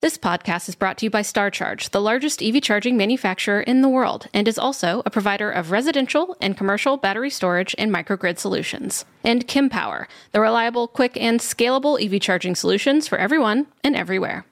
This podcast is brought to you by StarCharge, the largest EV charging manufacturer in the world, and is also a provider of residential and commercial battery storage and microgrid solutions. And Kempower, the reliable, quick, and scalable EV charging solutions for everyone and everywhere.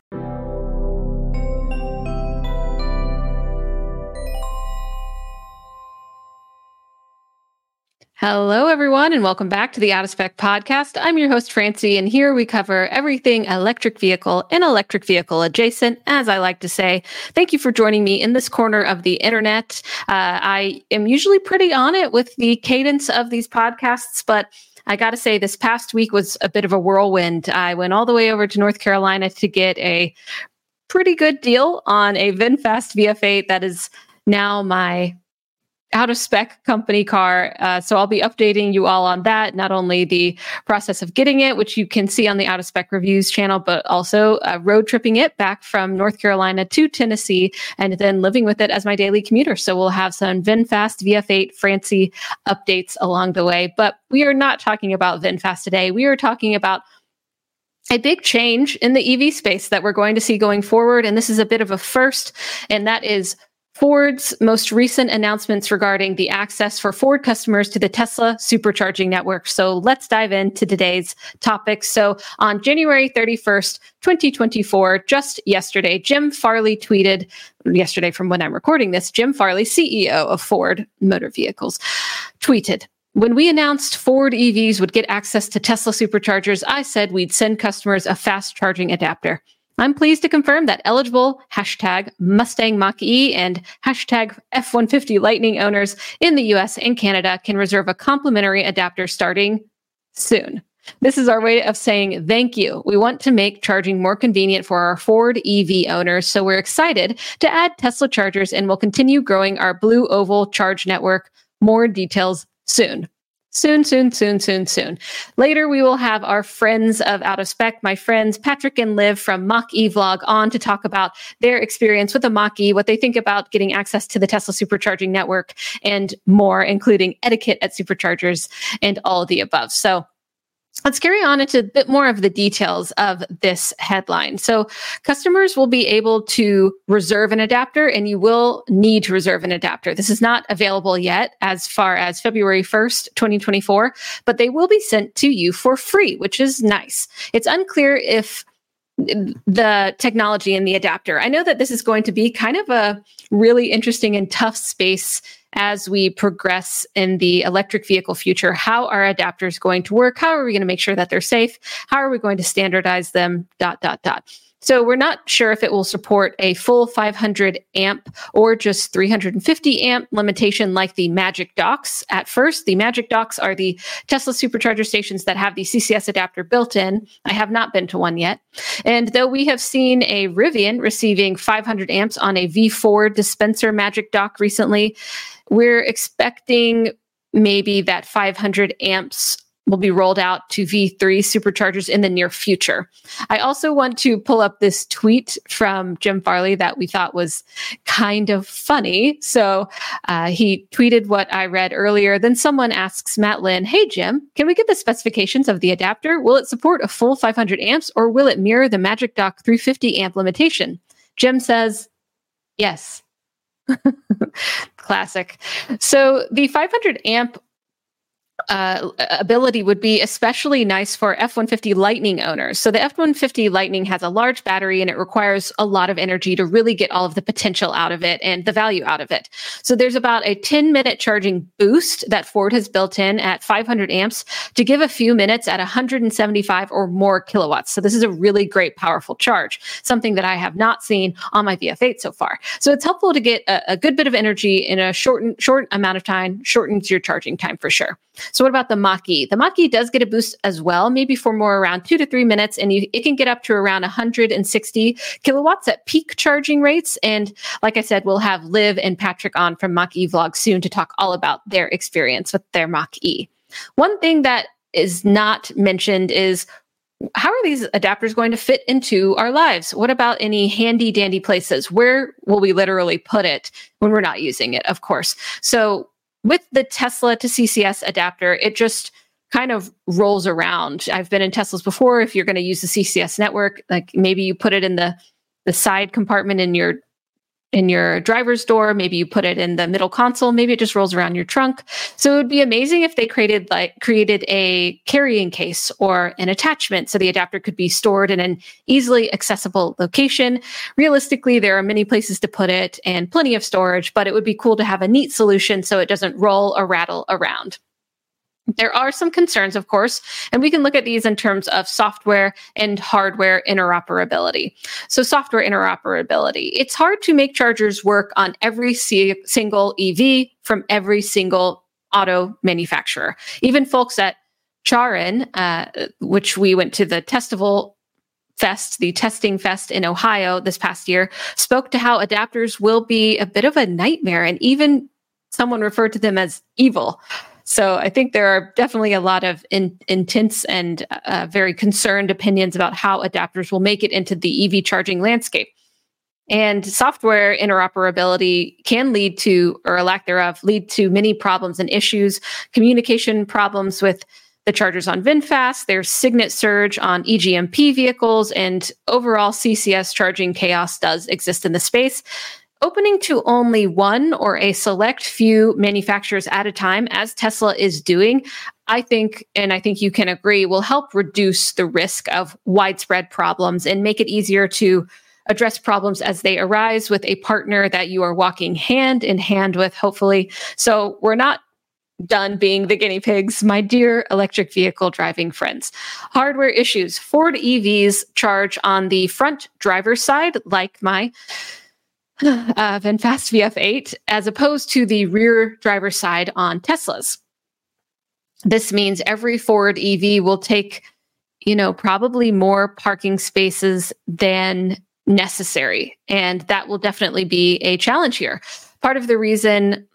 Hello, everyone, and welcome back to the Out of Spec podcast. I'm your host, Francie, and here we cover everything electric vehicle and electric vehicle adjacent, as I like to say. Thank you for joining me in this corner of the internet. Uh, I am usually pretty on it with the cadence of these podcasts, but I got to say, this past week was a bit of a whirlwind. I went all the way over to North Carolina to get a pretty good deal on a VinFast VF8 that is now my out of spec company car. Uh, so I'll be updating you all on that, not only the process of getting it, which you can see on the out of spec reviews channel, but also uh, road tripping it back from North Carolina to Tennessee and then living with it as my daily commuter. So we'll have some VinFast VF8 Francie updates along the way. But we are not talking about VinFast today. We are talking about a big change in the EV space that we're going to see going forward. And this is a bit of a first, and that is Ford's most recent announcements regarding the access for Ford customers to the Tesla supercharging network. So let's dive into today's topic. So on January 31st, 2024, just yesterday, Jim Farley tweeted, yesterday from when I'm recording this, Jim Farley, CEO of Ford Motor Vehicles, tweeted, when we announced Ford EVs would get access to Tesla superchargers, I said we'd send customers a fast charging adapter. I'm pleased to confirm that eligible hashtag Mustang Mach E and hashtag F 150 Lightning owners in the US and Canada can reserve a complimentary adapter starting soon. This is our way of saying thank you. We want to make charging more convenient for our Ford EV owners, so we're excited to add Tesla chargers and we'll continue growing our Blue Oval charge network. More details soon. Soon, soon, soon, soon, soon. Later, we will have our friends of Out of Spec, my friends Patrick and Liv from Mach E Vlog, on to talk about their experience with the Mach E, what they think about getting access to the Tesla supercharging network, and more, including etiquette at superchargers and all the above. So, Let's carry on into a bit more of the details of this headline. So, customers will be able to reserve an adapter, and you will need to reserve an adapter. This is not available yet as far as February 1st, 2024, but they will be sent to you for free, which is nice. It's unclear if the technology and the adapter. I know that this is going to be kind of a really interesting and tough space as we progress in the electric vehicle future. How are adapters going to work? How are we going to make sure that they're safe? How are we going to standardize them? Dot, dot, dot. So we're not sure if it will support a full 500 amp or just 350 amp limitation like the Magic Docks. At first, the Magic Docks are the Tesla supercharger stations that have the CCS adapter built in. I have not been to one yet. And though we have seen a Rivian receiving 500 amps on a V4 dispenser Magic Dock recently, we're expecting maybe that 500 amps will be rolled out to V3 superchargers in the near future. I also want to pull up this tweet from Jim Farley that we thought was kind of funny. So uh, he tweeted what I read earlier. Then someone asks Matt Lynn, Hey, Jim, can we get the specifications of the adapter? Will it support a full 500 amps or will it mirror the Magic Dock 350 amp limitation? Jim says, Yes. Classic. So the 500 amp uh, ability would be especially nice for F 150 Lightning owners. So, the F 150 Lightning has a large battery and it requires a lot of energy to really get all of the potential out of it and the value out of it. So, there's about a 10 minute charging boost that Ford has built in at 500 amps to give a few minutes at 175 or more kilowatts. So, this is a really great, powerful charge, something that I have not seen on my VF8 so far. So, it's helpful to get a, a good bit of energy in a short, short amount of time, shortens your charging time for sure. So what about the Mach-E? The Mach-E does get a boost as well, maybe for more around two to three minutes, and you, it can get up to around 160 kilowatts at peak charging rates. And like I said, we'll have Liv and Patrick on from Mach-E Vlog soon to talk all about their experience with their Mach-E. One thing that is not mentioned is how are these adapters going to fit into our lives? What about any handy dandy places? Where will we literally put it when we're not using it? Of course. So with the Tesla to CCS adapter, it just kind of rolls around. I've been in Teslas before. If you're going to use the CCS network, like maybe you put it in the the side compartment in your in your driver's door. Maybe you put it in the middle console. Maybe it just rolls around your trunk. So it would be amazing if they created like created a carrying case or an attachment so the adapter could be stored in an easily accessible location. Realistically, there are many places to put it and plenty of storage, but it would be cool to have a neat solution so it doesn't roll or rattle around. There are some concerns, of course, and we can look at these in terms of software and hardware interoperability. So, software interoperability. It's hard to make chargers work on every c- single EV from every single auto manufacturer. Even folks at CharIN, uh, which we went to the Testival Fest, the testing fest in Ohio this past year, spoke to how adapters will be a bit of a nightmare, and even someone referred to them as evil. So I think there are definitely a lot of in, intense and uh, very concerned opinions about how adapters will make it into the EV charging landscape. And software interoperability can lead to, or a lack thereof, lead to many problems and issues, communication problems with the chargers on VinFast, there's Signet Surge on EGMP vehicles, and overall CCS charging chaos does exist in the space. Opening to only one or a select few manufacturers at a time, as Tesla is doing, I think, and I think you can agree, will help reduce the risk of widespread problems and make it easier to address problems as they arise with a partner that you are walking hand in hand with, hopefully. So we're not done being the guinea pigs, my dear electric vehicle driving friends. Hardware issues. Ford EVs charge on the front driver's side, like my uh, VinFast VF8 as opposed to the rear driver side on Teslas. This means every Ford EV will take, you know, probably more parking spaces than necessary. And that will definitely be a challenge here. Part of the reason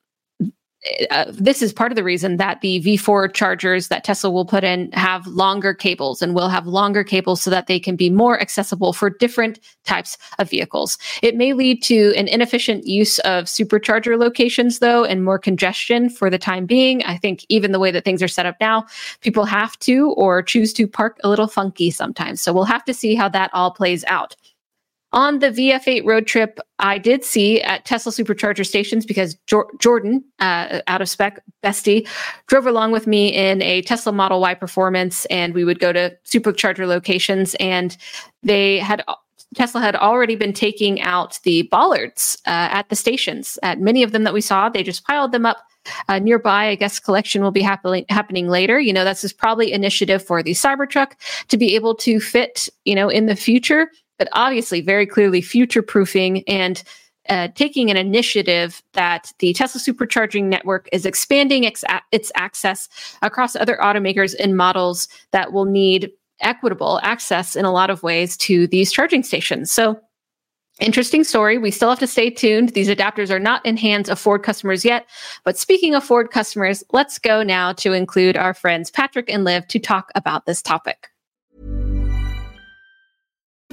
uh, this is part of the reason that the V4 chargers that Tesla will put in have longer cables and will have longer cables so that they can be more accessible for different types of vehicles. It may lead to an inefficient use of supercharger locations, though, and more congestion for the time being. I think even the way that things are set up now, people have to or choose to park a little funky sometimes. So we'll have to see how that all plays out. On the VF8 road trip, I did see at Tesla supercharger stations because jo- Jordan, uh, out of spec bestie, drove along with me in a Tesla Model Y Performance, and we would go to supercharger locations. And they had Tesla had already been taking out the bollards uh, at the stations. At many of them that we saw, they just piled them up uh, nearby. I guess collection will be happening happening later. You know, this is probably initiative for the Cybertruck to be able to fit. You know, in the future but obviously very clearly future proofing and uh, taking an initiative that the Tesla supercharging network is expanding its, its access across other automakers and models that will need equitable access in a lot of ways to these charging stations. So Interesting story. We still have to stay tuned. These adapters are not in hands of Ford customers yet. But speaking of Ford customers, let's go now to include our friends Patrick and Liv to talk about this topic.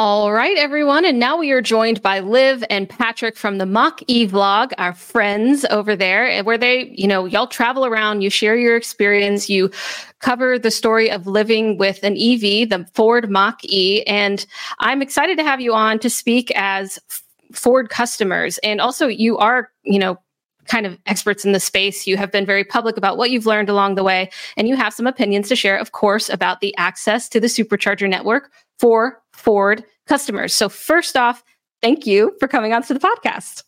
All right, everyone. And now we are joined by Liv and Patrick from the Mach E vlog, our friends over there, eh, where they, you know, y'all travel around, you share your experience, you cover the story of living with an EV, the Ford Mach E. And I'm excited to have you on to speak as Ford customers. And also, you are, you know, kind of experts in the space. You have been very public about what you've learned along the way, and you have some opinions to share, of course, about the access to the supercharger network for Ford customers. So, first off, thank you for coming on to the podcast.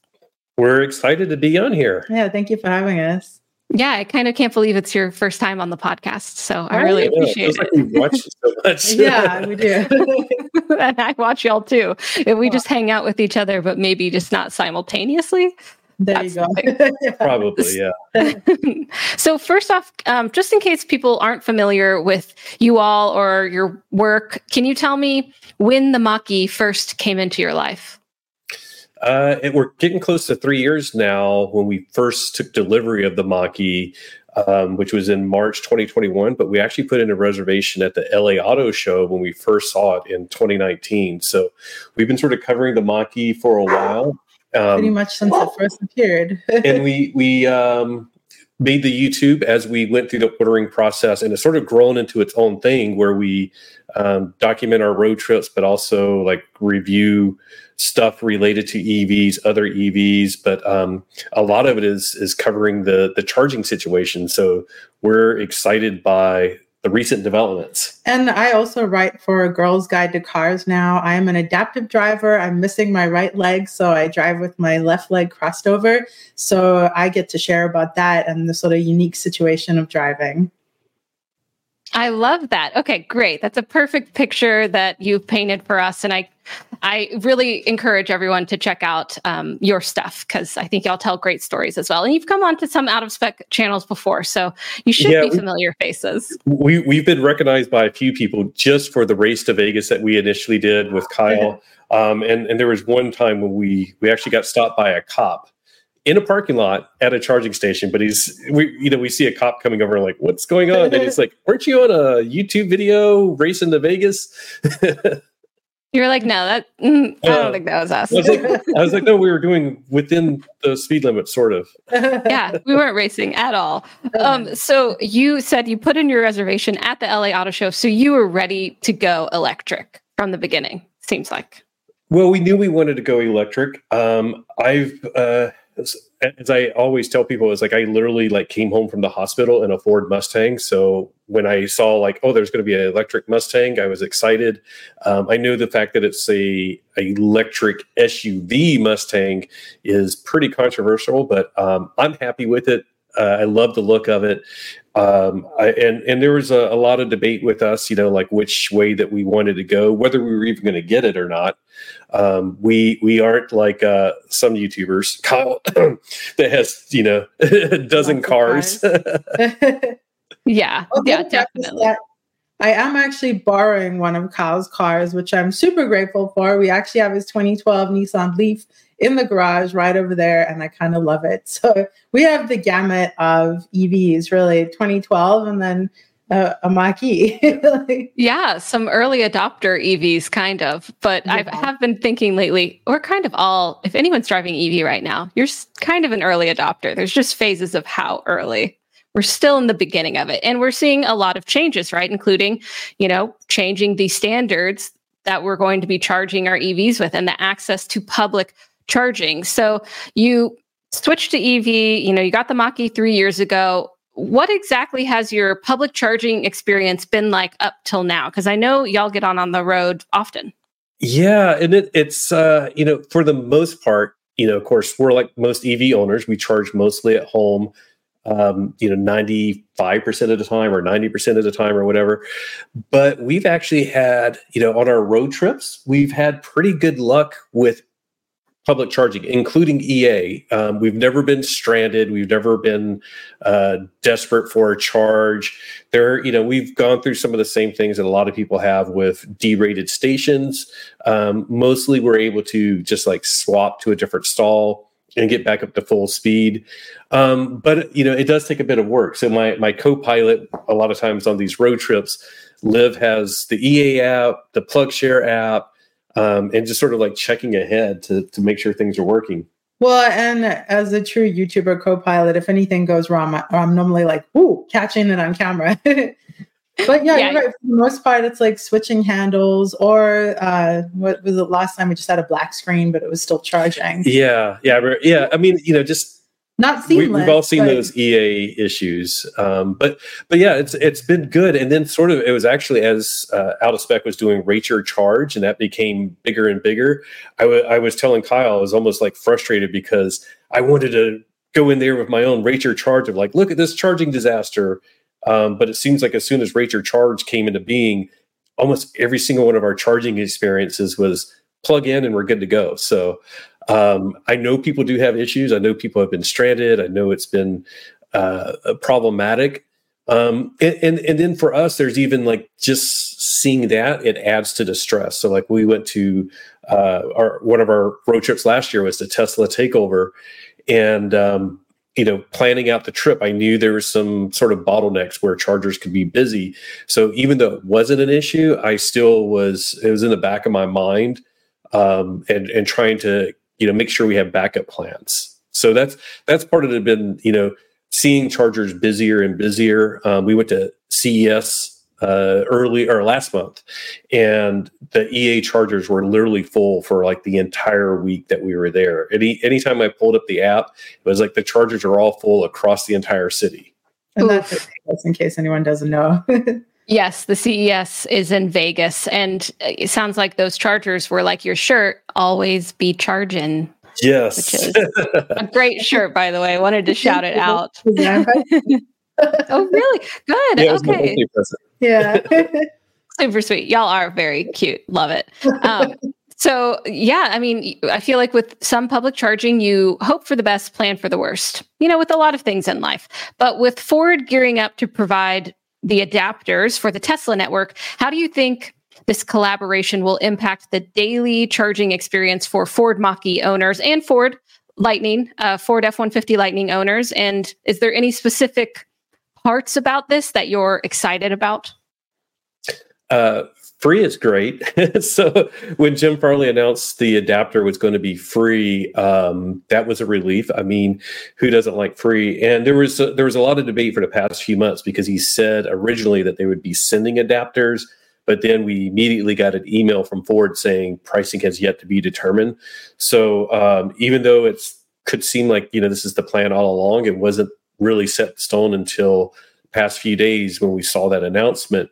We're excited to be on here. Yeah, thank you for having us. Yeah, I kind of can't believe it's your first time on the podcast. So I really know, appreciate feels it. like we've watched so much. yeah, we do. and I watch y'all too. If we just hang out with each other, but maybe just not simultaneously. There you go. Yeah. Probably, yeah. so first off, um, just in case people aren't familiar with you all or your work, can you tell me when the Mach-E first came into your life? Uh, it, we're getting close to three years now when we first took delivery of the Mach-E, um, which was in March 2021. But we actually put in a reservation at the LA Auto Show when we first saw it in 2019. So we've been sort of covering the Mach-E for a while. Pretty Um, much since it first appeared. and we we um, made the YouTube as we went through the ordering process, and it's sort of grown into its own thing where we um, document our road trips, but also like review stuff related to EVs, other EVs. But um, a lot of it is is covering the the charging situation. So we're excited by the recent developments. and I also write for a Girl's Guide to Cars now. I am an adaptive driver. I'm missing my right leg, so I drive with my left leg crossed over. So I get to share about that and the sort of unique situation of driving. I love that. Okay, great. That's a perfect picture that you've painted for us, and I, I really encourage everyone to check out um, your stuff because I think y'all tell great stories as well. And you've come on to some out of spec channels before, so you should Yeah, be we- familiar faces. we we've been recognized by a few people just for the race to Vegas that we initially did with Kyle. Um, and and there was one time when we we actually got stopped by a cop in a parking lot at a charging station. But he's we you know we see a cop coming over like what's going on? And he's like, weren't you on a YouTube video racing to Vegas? You're like, no, that mm, I Uh, don't think that was us. I was like, I was like, no, we were doing within the speed limit, sort of. yeah, we weren't racing at all. Um, so you said you put in your reservation at the LA Auto Show, so you were ready to go electric from the beginning. Seems like. Well, we knew we wanted to go electric. Um, I've, uh, as, I always tell people, is like I literally like came home from the hospital in a Ford Mustang. So when I saw like, oh, there's going to be an electric Mustang, I was excited. Um, I knew the fact that it's a, a electric SUV Mustang is pretty controversial, but um, I'm happy with it. Uh, I love the look of it. Um, I, and and there was a, a lot of debate with us, you know, like which way that we wanted to go, whether we were even going to get it or not. Um, we we aren't like uh, some YouTubers, Kyle, that has you know a dozen Lots of cars. Yeah, Well, yeah, definitely. I am actually borrowing one of Kyle's cars, which I'm super grateful for. We actually have his 2012 Nissan Leaf in the garage right over there, and I kind of love it. So we have the gamut of EVs, really 2012, and then a, a Mach-E. yeah, some early adopter EVs, kind of. But yeah. I have been thinking lately, we're kind of all, if anyone's driving EV right now, you're kind of an early adopter. There's just phases of how early. We're still in the beginning of it. And we're seeing a lot of changes, right? Including, you know, changing the standards that we're going to be charging our EVs with and the access to public charging. So you switched to EV, you know, you got the Mach-E three years ago what exactly has your public charging experience been like up till now? Because I know y'all get on on the road often. Yeah, and it, it's uh, you know for the most part, you know, of course, we're like most EV owners. We charge mostly at home. Um, you know, ninety five percent of the time, or ninety percent of the time, or whatever. But we've actually had, you know, on our road trips, we've had pretty good luck with public charging, including EA. Um, we've never been stranded. We've never been uh, desperate for a charge. There, you know, we've gone through some of the same things that a lot of people have with derated stations. Um, mostly, we're able to just like swap to a different stall and get back up to full speed. Um, but you know, it does take a bit of work. So my my co-pilot, a lot of times on these road trips, Liv has the EA app, the PlugShare app um, and just sort of like checking ahead to to make sure things are working. Well, and as a true YouTuber co-pilot, if anything goes wrong, I'm normally like, "Ooh, catching it on camera." but yeah, yeah, you're right. For the most part, it's like switching handles, or uh, what was it last time we just had a black screen, but it was still charging. Yeah, yeah, yeah. I mean, you know, just not seamless. We, have all seen but... those EA issues, um, but but yeah, it's it's been good. And then sort of it was actually as uh, out of spec was doing your charge, and that became bigger and bigger. I, w- I was telling Kyle, I was almost like frustrated because I wanted to go in there with my own your charge of like, look at this charging disaster. Um, but it seems like as soon as your charge came into being, almost every single one of our charging experiences was plug in and we're good to go. So um, I know people do have issues. I know people have been stranded. I know it's been uh, problematic. Um, and, and, and then for us, there's even like just seeing that it adds to the stress. So like we went to uh, our one of our road trips last year was the Tesla takeover, and um, you know planning out the trip, I knew there was some sort of bottlenecks where chargers could be busy. So even though it wasn't an issue, I still was it was in the back of my mind um, and and trying to you know make sure we have backup plans. So that's that's part of it. Been you know seeing chargers busier and busier. Um, we went to CES uh, early or last month, and the EA chargers were literally full for like the entire week that we were there. Any anytime I pulled up the app, it was like the chargers are all full across the entire city. And that's in case anyone doesn't know. Yes, the CES is in Vegas, and it sounds like those chargers were like your shirt, always be charging. Yes. Which is a great shirt, by the way. I wanted to shout it out. oh, really? Good. Yeah, okay. Yeah. Super sweet. Y'all are very cute. Love it. Um, so, yeah, I mean, I feel like with some public charging, you hope for the best, plan for the worst, you know, with a lot of things in life. But with Ford gearing up to provide the adapters for the Tesla network. How do you think this collaboration will impact the daily charging experience for Ford Mach-E owners and Ford Lightning, uh, Ford F-150 Lightning owners? And is there any specific parts about this that you're excited about? Uh, free is great. so when Jim Farley announced the adapter was going to be free, um, that was a relief. I mean, who doesn't like free? And there was a, there was a lot of debate for the past few months because he said originally that they would be sending adapters, but then we immediately got an email from Ford saying pricing has yet to be determined. So um, even though it could seem like you know this is the plan all along, it wasn't really set in stone until past few days when we saw that announcement.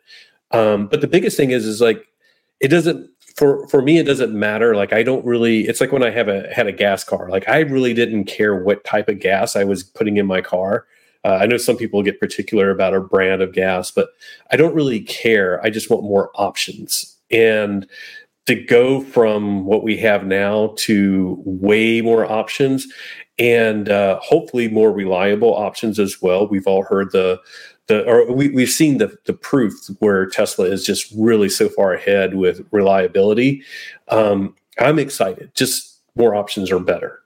Um, but the biggest thing is, is like, it doesn't, for, for me, it doesn't matter. Like, I don't really, it's like when I have a, had a gas car, like I really didn't care what type of gas I was putting in my car. Uh, I know some people get particular about a brand of gas, but I don't really care. I just want more options. And to go from what we have now to way more options and uh, hopefully more reliable options as well. We've all heard the the or we, we've seen the the proof where Tesla is just really so far ahead with reliability. Um, I'm excited. Just more options are better.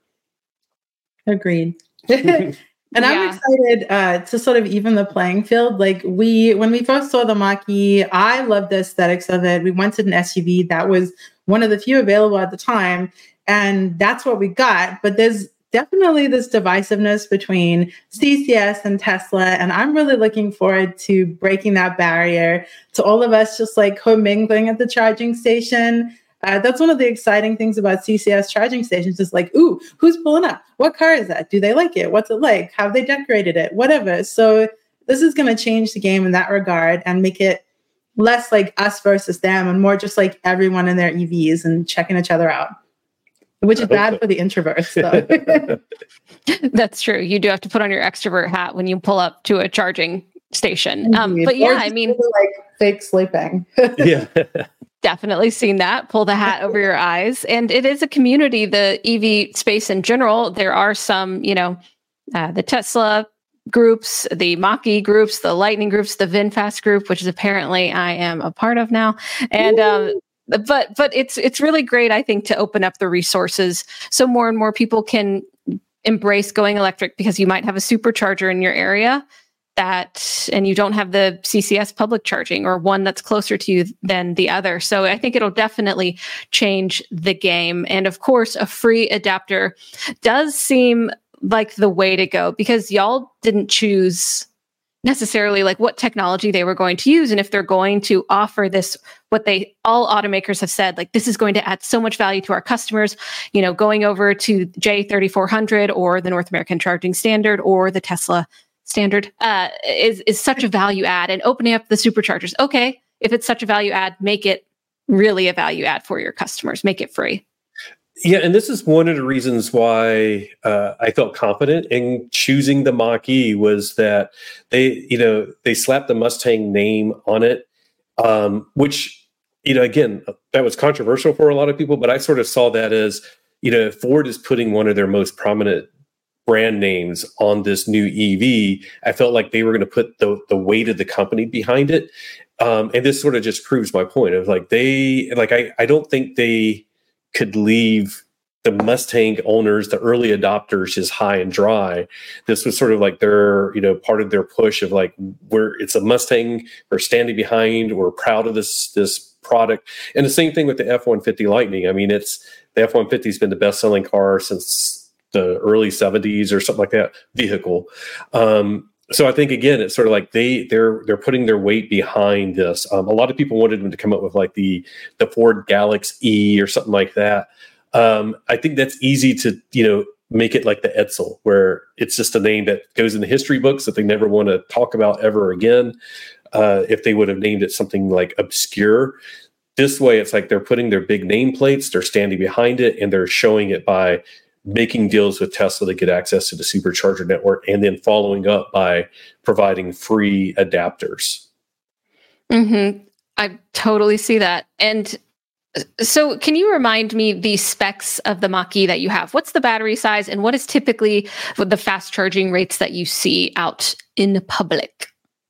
Agreed. And I'm excited uh, to sort of even the playing field. Like we, when we first saw the Mach-E, I loved the aesthetics of it. We wanted an SUV that was one of the few available at the time, and that's what we got. But there's definitely this divisiveness between CCS and Tesla, and I'm really looking forward to breaking that barrier to all of us just like commingling at the charging station uh, that's one of the exciting things about CCS charging stations is like, ooh, who's pulling up? What car is that? Do they like it? What's it like? Have they decorated it? Whatever. So this is going to change the game in that regard and make it less like us versus them and more just like everyone in their EVs and checking each other out, which is bad for the introverts. Though. That's true. You do have to put on your extrovert hat when you pull up to a charging station. Um, but yeah, I mean, like fake sleeping. yeah definitely seen that. Pull the hat over your eyes. And it is a community, the EV space in general. There are some, you know, uh, the Tesla groups, the Mach-E groups, the Lightning groups, the VinFast group, which is apparently I am a part of now. And um, but but it's it's really great, I think, to open up the resources so more and more people can embrace going electric because you might have a supercharger in your area that and you don't have the CCS public charging or one that's closer to you than the other. So I think it'll definitely change the game. And of course, a free adapter does seem like the way to go because y'all didn't choose necessarily like what technology they were going to use and if they're going to offer this what they all automakers have said like this is going to add so much value to our customers you know going over to J3400 or the North American Charging Standard or the Tesla standard uh, is is such a value add and opening up the superchargers. Okay if it's such a value add make it really a value add for your customers. Make it free yeah and this is one of the reasons why uh, i felt confident in choosing the mach-e was that they you know they slapped the mustang name on it um, which you know again that was controversial for a lot of people but i sort of saw that as you know ford is putting one of their most prominent brand names on this new EV, I felt like they were going to put the the weight of the company behind it. Um, and this sort of just proves my point of like they like I I don't think they could leave the Mustang owners, the early adopters, is high and dry. This was sort of like their, you know, part of their push of like, we're it's a Mustang, we're standing behind, we're proud of this this product. And the same thing with the F one fifty Lightning. I mean, it's the F one fifty has been the best selling car since the early 70s or something like that vehicle. Um, so I think again, it's sort of like they they're they're putting their weight behind this. Um, a lot of people wanted them to come up with like the the Ford Galaxy E or something like that. Um, I think that's easy to you know make it like the Edsel, where it's just a name that goes in the history books that they never want to talk about ever again. Uh, if they would have named it something like obscure, this way it's like they're putting their big nameplates, they're standing behind it, and they're showing it by making deals with Tesla to get access to the supercharger network, and then following up by providing free adapters. Mm-hmm. I totally see that. And so, can you remind me the specs of the Mach-E that you have? What's the battery size, and what is typically the fast charging rates that you see out in public?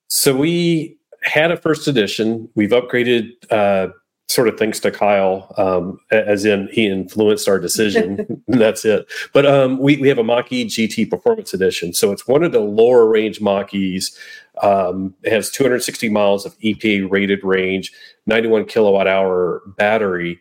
So we had a first edition. We've upgraded uh, sort of thanks to Kyle, um, as in he influenced our decision. that's it. But um, we, we have a Mach-E GT Performance Edition. So it's one of the lower range Mach-Es. Um, it has 260 miles of EPA rated range, 91 kilowatt hour battery.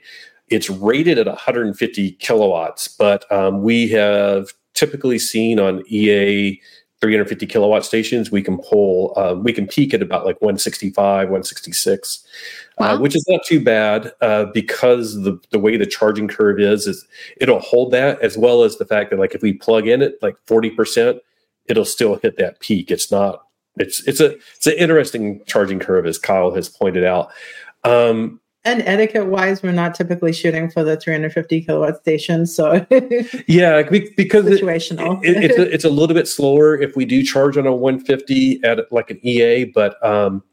It's rated at 150 kilowatts, but um, we have typically seen on EA 350 kilowatt stations, we can pull, um, we can peak at about like 165, 166. Wow. uh, which is not too bad uh, because the the way the charging curve is is it'll hold that as well as the fact that like if we plug in it like forty percent, it'll still hit that peak. It's not. It's it's a it's an interesting charging curve as Kyle has pointed out. Um, and etiquette wise, we're not typically shooting for the 350 kilowatt station. So, yeah, because situational. It, it, it's, a, it's a little bit slower if we do charge on a 150 at like an EA, but um,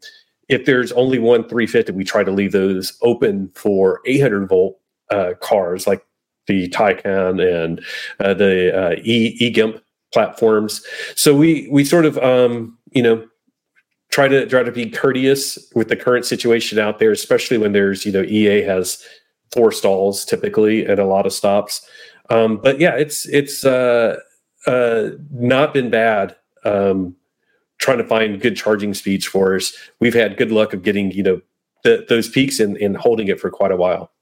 if there's only one 350, we try to leave those open for 800 volt uh, cars like the Taycan and uh, the uh, e eGIMP platforms. So we we sort of um, you know try to try to be courteous with the current situation out there, especially when there's you know EA has four stalls typically at a lot of stops. Um, but yeah, it's it's uh, uh, not been bad um, trying to find good charging speeds for us. We've had good luck of getting you know the, those peaks and, and holding it for quite a while.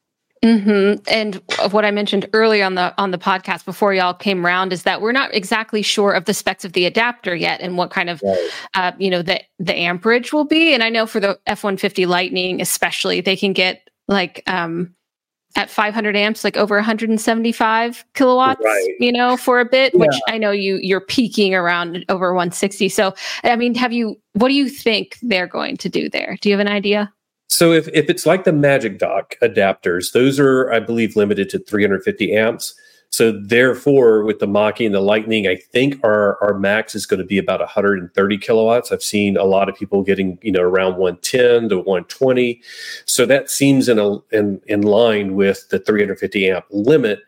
Mm-hmm. And what I mentioned earlier on the on the podcast before y'all came around is that we're not exactly sure of the specs of the adapter yet and what kind of right. uh, you know the the amperage will be. And I know for the F one fifty Lightning especially, they can get like um, at 500 amps, like over 175 kilowatts, right. you know, for a bit, yeah. which I know you you're peaking around over 160. So, I mean, have you? What do you think they're going to do there? Do you have an idea? So if, if it's like the Magic Dock adapters, those are, I believe, limited to 350 amps. So therefore, with the Mach-E and the Lightning, I think our, our max is going to be about 130 kilowatts. I've seen a lot of people getting, you know, around 110 to 120. So that seems in a in, in line with the 350 amp limit.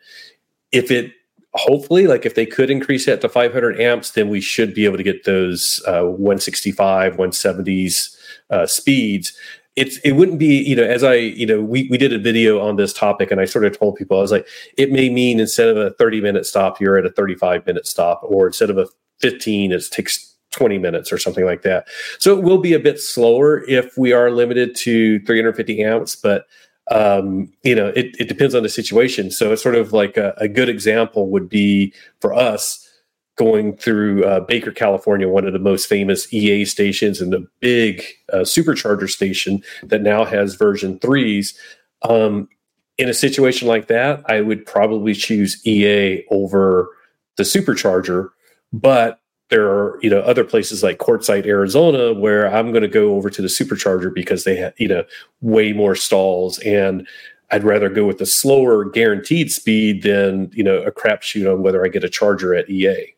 If it hopefully, like if they could increase that to 500 amps, then we should be able to get those uh, 165, 170s uh, speeds it's it wouldn't be you know as i you know we, we did a video on this topic and i sort of told people i was like it may mean instead of a 30 minute stop you're at a 35 minute stop or instead of a 15 it takes 20 minutes or something like that. So it will be a bit slower if we are limited to 350 amps but um, you know it, it depends on the situation. So it's sort of like a, a good example would be for us going through uh, Baker, California, one of the most famous EA stations and the big uh, supercharger station that now has version threes. Um, in a situation like that, I would probably choose EA over the supercharger. But there are you know other places like Quartzsite, Arizona, where I'm going to go over to the supercharger because they have you know way more stalls and I'd rather go with the slower guaranteed speed than you know a crapshoot on whether I get a charger at EA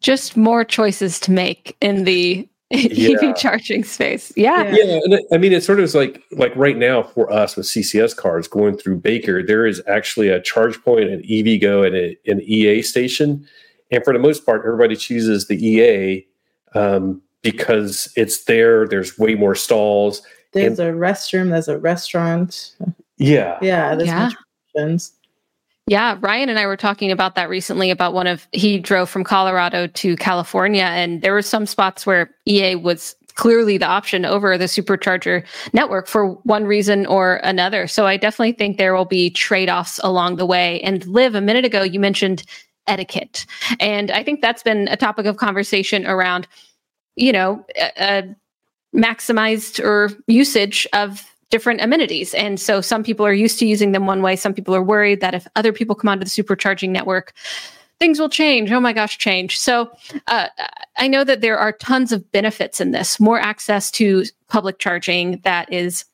just more choices to make in the yeah. EV charging space. Yeah. Yeah. And I mean, it's sort of like, like right now for us with CCS cars going through Baker, there is actually a charge point, an EVgo, and a, an EA station. And for the most part, everybody chooses the EA um, because it's there. There's way more stalls. There's and, a restroom. There's a restaurant. Yeah. Yeah. There's yeah. options. Yeah, Ryan and I were talking about that recently about one of he drove from Colorado to California and there were some spots where EA was clearly the option over the supercharger network for one reason or another. So I definitely think there will be trade-offs along the way. And Liv, a minute ago you mentioned etiquette. And I think that's been a topic of conversation around you know, maximized or usage of different amenities. And so some people are used to using them one way. Some people are worried that if other people come onto the supercharging network, things will change. Oh my gosh, change. So uh, I know that there are tons of benefits in this more access to public charging that is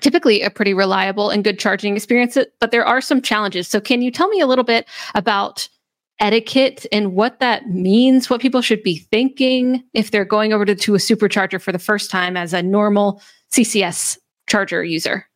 typically a pretty reliable and good charging experience, but there are some challenges. So can you tell me a little bit about? etiquette and what that means, what people should be thinking if they're going over to, to a supercharger for the first time as a normal CCS charger user.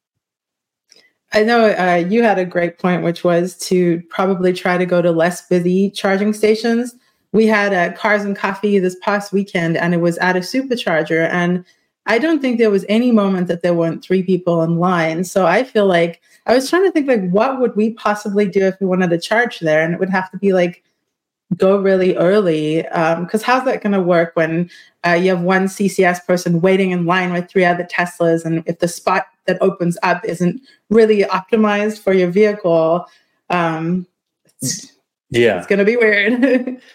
I know uh, you had a great point, which was to probably try to go to less busy charging stations. We had uh, Cars and Coffee this past weekend, and it was at a supercharger. And I don't think there was any moment that there weren't three people in line. So I feel like I was trying to think like, what would we possibly do if we wanted to charge there? And it would have to be like go really early because um, how's that going to work when uh, you have one ccs person waiting in line with three other teslas and if the spot that opens up isn't really optimized for your vehicle um, it's, yeah. it's going to be weird.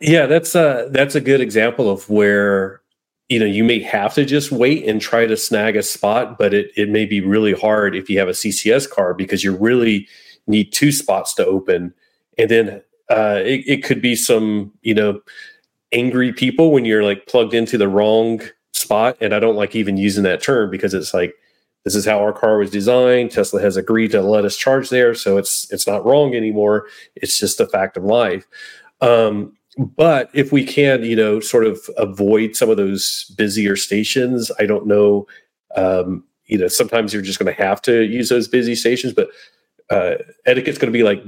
Yeah that's a that's a good example of where you know you may have to just wait and try to snag a spot but it, it may be really hard if you have a ccs car because you really need two spots to open and then uh, it, it could be some you know angry people when you're like plugged into the wrong spot. And i don't like even using that term because it's like this is how our car was designed. Tesla has agreed to let us charge there. So it's it's not wrong anymore. It's just a fact of life. Um, but if we can you know sort of avoid some of those busier stations i don't know um, you know sometimes you're just going to have to use those busy stations but uh, etiquette's going to be like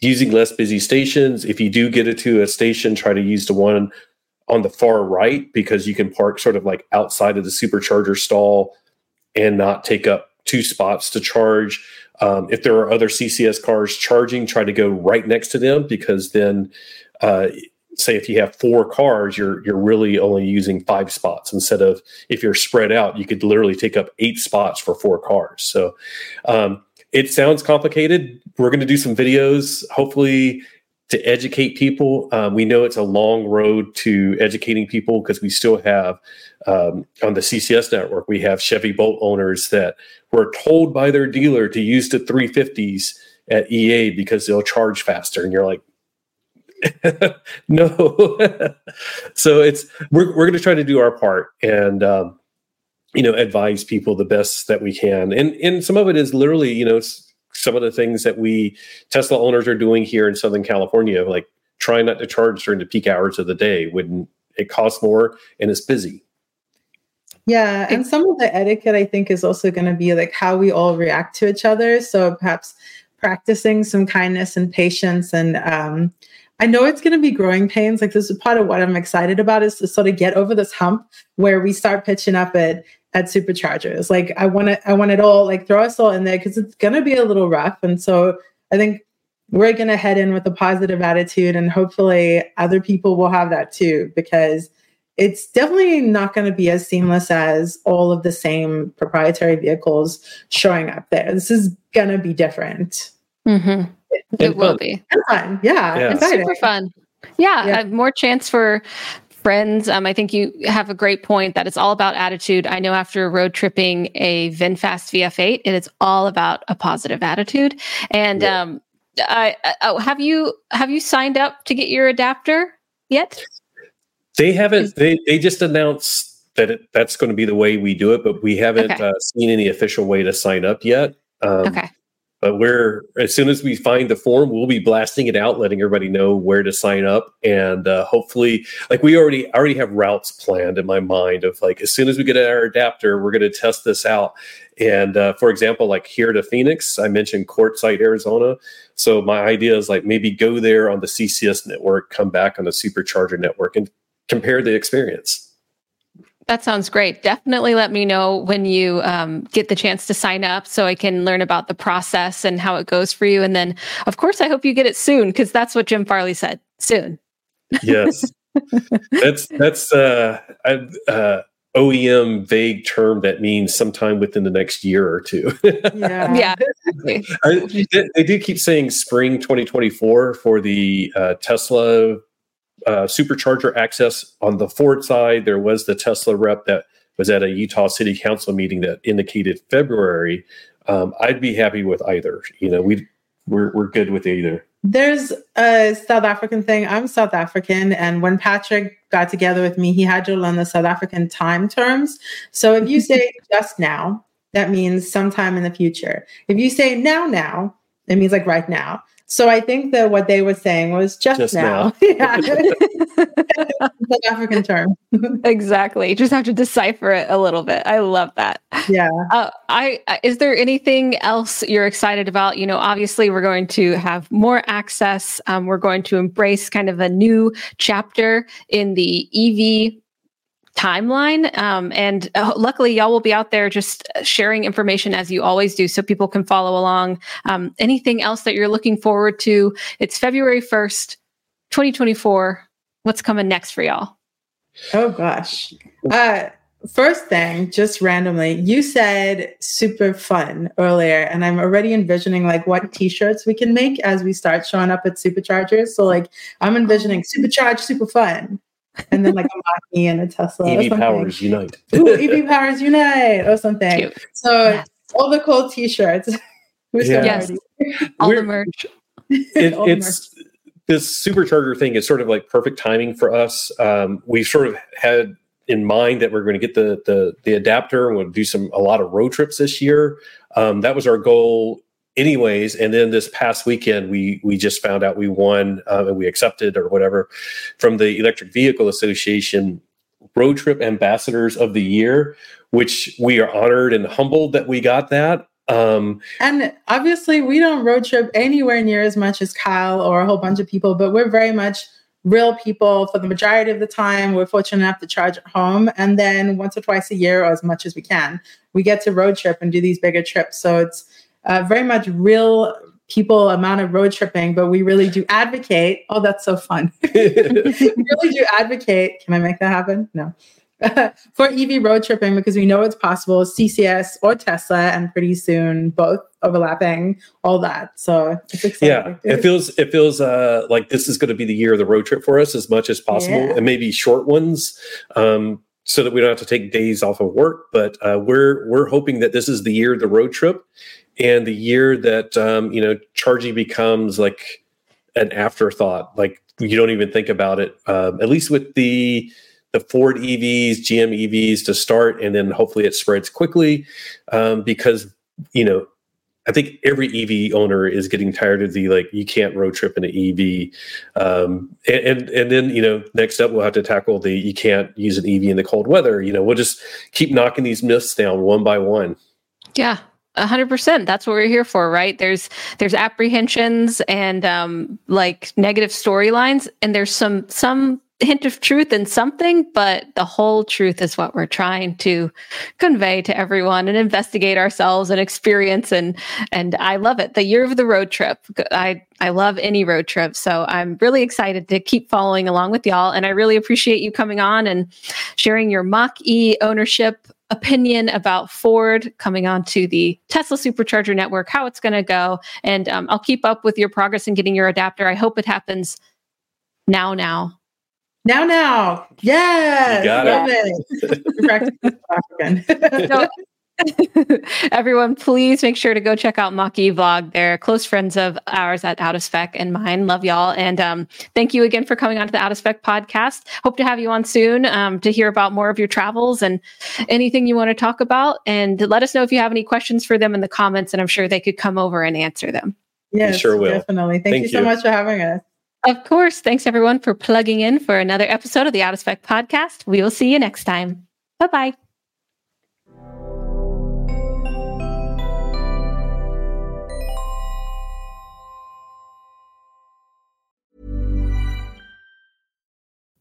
using less busy stations. If you do get it to a station, try to use the one on the far right because you can park sort of like outside of the supercharger stall and not take up two spots to charge. Um, if there are other CCS cars charging, try to go right next to them because then uh, say if you have four cars, you're you're really only using five spots instead of if you're spread out, you could literally take up eight spots for four cars. So um, it sounds complicated. We're going to do some videos, hopefully to educate people. Um, we know it's a long road to educating people because we still have um, on the CCS network, we have Chevy Bolt owners that were told by their dealer to use the 350s at EA because they'll charge faster. And you're like, no. so it's we're we're going to try to do our part and um, you know advise people the best that we can. And and some of it is literally you know some of the things that we Tesla owners are doing here in Southern California, like trying not to charge during the peak hours of the day when it costs more and it's busy. Yeah, and some of the etiquette I think is also going to be like how we all react to each other. So perhaps practicing some kindness and patience and um, I know it's going to be growing pains. Like this is part of what I'm excited about is to sort of get over this hump where we start pitching up at at superchargers. Like I want to, I want it all, like throw us all in there because it's going to be a little rough. And so I think we're going to head in with a positive attitude and hopefully other people will have that too because it's definitely not going to be as seamless as all of the same proprietary vehicles showing up there. This is going to be different. Mm-hmm. It, it will be. fun. Yeah. yeah. Super fun. Yeah, yeah. Uh, more chance for friends. Um, I think you have a great point that it's all about attitude. I know after road tripping a VinFast VF8, it is all about a positive attitude. And yeah. um, I, I, oh, have you have you signed up to get your adapter yet? They haven't. They they just announced that it, that's going to be the way we do it, but we haven't okay. uh, seen any official way to sign up yet. Um, okay. But we're as soon as we find the form, we'll be blasting it out, letting everybody know where to sign up, and uh, hopefully, like we already already have routes planned in my mind of like as soon as we get our adapter, we're going to test this out. And uh, for example, like here to Phoenix, I mentioned Quartzsite, Arizona. So my idea is like maybe go there on the CCS network, come back on the Supercharger network, and compare the experience. That sounds great. Definitely let me know when you um, get the chance to sign up so I can learn about the process and how it goes for you. And then, of course, I hope you get it soon because that's what Jim Farley said soon. Yes. that's, that's, uh, I, uh, OEM vague term that means sometime within the next year or two. yeah, yeah. I, they, do keep saying spring 2024 for the uh, Tesla uh, supercharger access on the Ford side. There was the Tesla rep that was at a Utah City Council meeting that indicated February. Um, I'd be happy with either. You know, we we're we're good with either. There's a South African thing. I'm South African, and when Patrick got together with me, he had to learn the South African time terms. So if you say just now, that means sometime in the future. If you say now, now, it means like right now. So I think that what they were saying was just, just now. now. the African term. exactly. Just have to decipher it a little bit. I love that. Yeah. Uh, I uh, is there anything else you're excited about? You know, obviously we're going to have more access. Um, we're going to embrace kind of a new chapter in the EV timeline. Um, and uh, luckily, y'all will be out there just sharing information as you always do so people can follow along. Um, anything else that you're looking forward to? It's February 1st, 2024. What's coming next for y'all? Oh, gosh. Uh, first thing, just randomly, you said super fun earlier, and I'm already envisioning like what t-shirts we can make as we start showing up at superchargers. So like I'm envisioning supercharged, super fun and then like a Mach-E and a Tesla. EV powers unite. Ooh, EV powers unite or something. Cute. So yes. all the cool T-shirts. We're yeah. yes. all We're, the merch. It, all it's the merch. this supercharger thing is sort of like perfect timing for us. Um, we sort of had in mind that we're going to get the the the adapter and we'll do some a lot of road trips this year. Um, that was our goal anyways and then this past weekend we we just found out we won uh, and we accepted or whatever from the electric vehicle association road trip ambassadors of the year which we are honored and humbled that we got that. Um, and obviously we don't road trip anywhere near as much as kyle or a whole bunch of people but we're very much real people for the majority of the time. We're fortunate enough to charge at home and then once or twice a year or as much as we can we get to road trip and do these bigger trips. So it's uh, very much real people amount of road tripping, but we really do advocate. Oh, that's so fun. we really do advocate. Can I make that happen? No. for EV road tripping because we know it's possible, CCS or Tesla, and pretty soon both overlapping, all that. So it's exciting. Yeah, it feels it feels uh, like this is going to be the year of the road trip for us as much as possible, yeah. and maybe short ones. Um, so that we don't have to take days off of work, but uh, we're we're hoping that this is the year of the road trip, and the year that um, you know charging becomes like an afterthought. Like you don't even think about it. Um, at least with the the Ford EVs, GM EVs to start, and then hopefully it spreads quickly um, because you know I think every EV owner is getting tired of the like you can't road trip in an EV, um, and, and, and then you know next up we'll have to tackle the you can't use an EV in the cold weather. You know we'll just keep knocking these myths down one by one. Yeah, a hundred percent. That's what we're here for, right? There's there's apprehensions and um, like negative storylines, and there's some some hint of truth in something, but the whole truth is what we're trying to convey to everyone and investigate ourselves and experience. And and I love it. The year of the road trip. I I love any road trip. So I'm really excited to keep following along with y'all. And I really appreciate you coming on and sharing your Mach E ownership opinion about Ford coming onto the Tesla Supercharger network, how it's going to go. And um, I'll keep up with your progress in getting your adapter. I hope it happens now, now now, now. Yes. Love it. everyone, please make sure to go check out Mach-E Vlog. They're close friends of ours at Out of Spec and mine. Love y'all. And um, thank you again for coming on to the Out of Spec podcast. Hope to have you on soon um, to hear about more of your travels and anything you want to talk about. And let us know if you have any questions for them in the comments, and I'm sure they could come over and answer them. Yes, sure will. Definitely. Thank, thank you, you so much for having us. Of course. Thanks everyone for plugging in for another episode of the Out of Spec podcast. We will see you next time. Bye bye.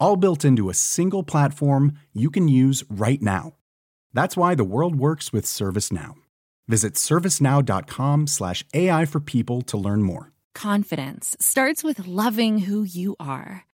All built into a single platform you can use right now. That's why the world works with ServiceNow. Visit servicenow.com/ai for people to learn more. Confidence starts with loving who you are.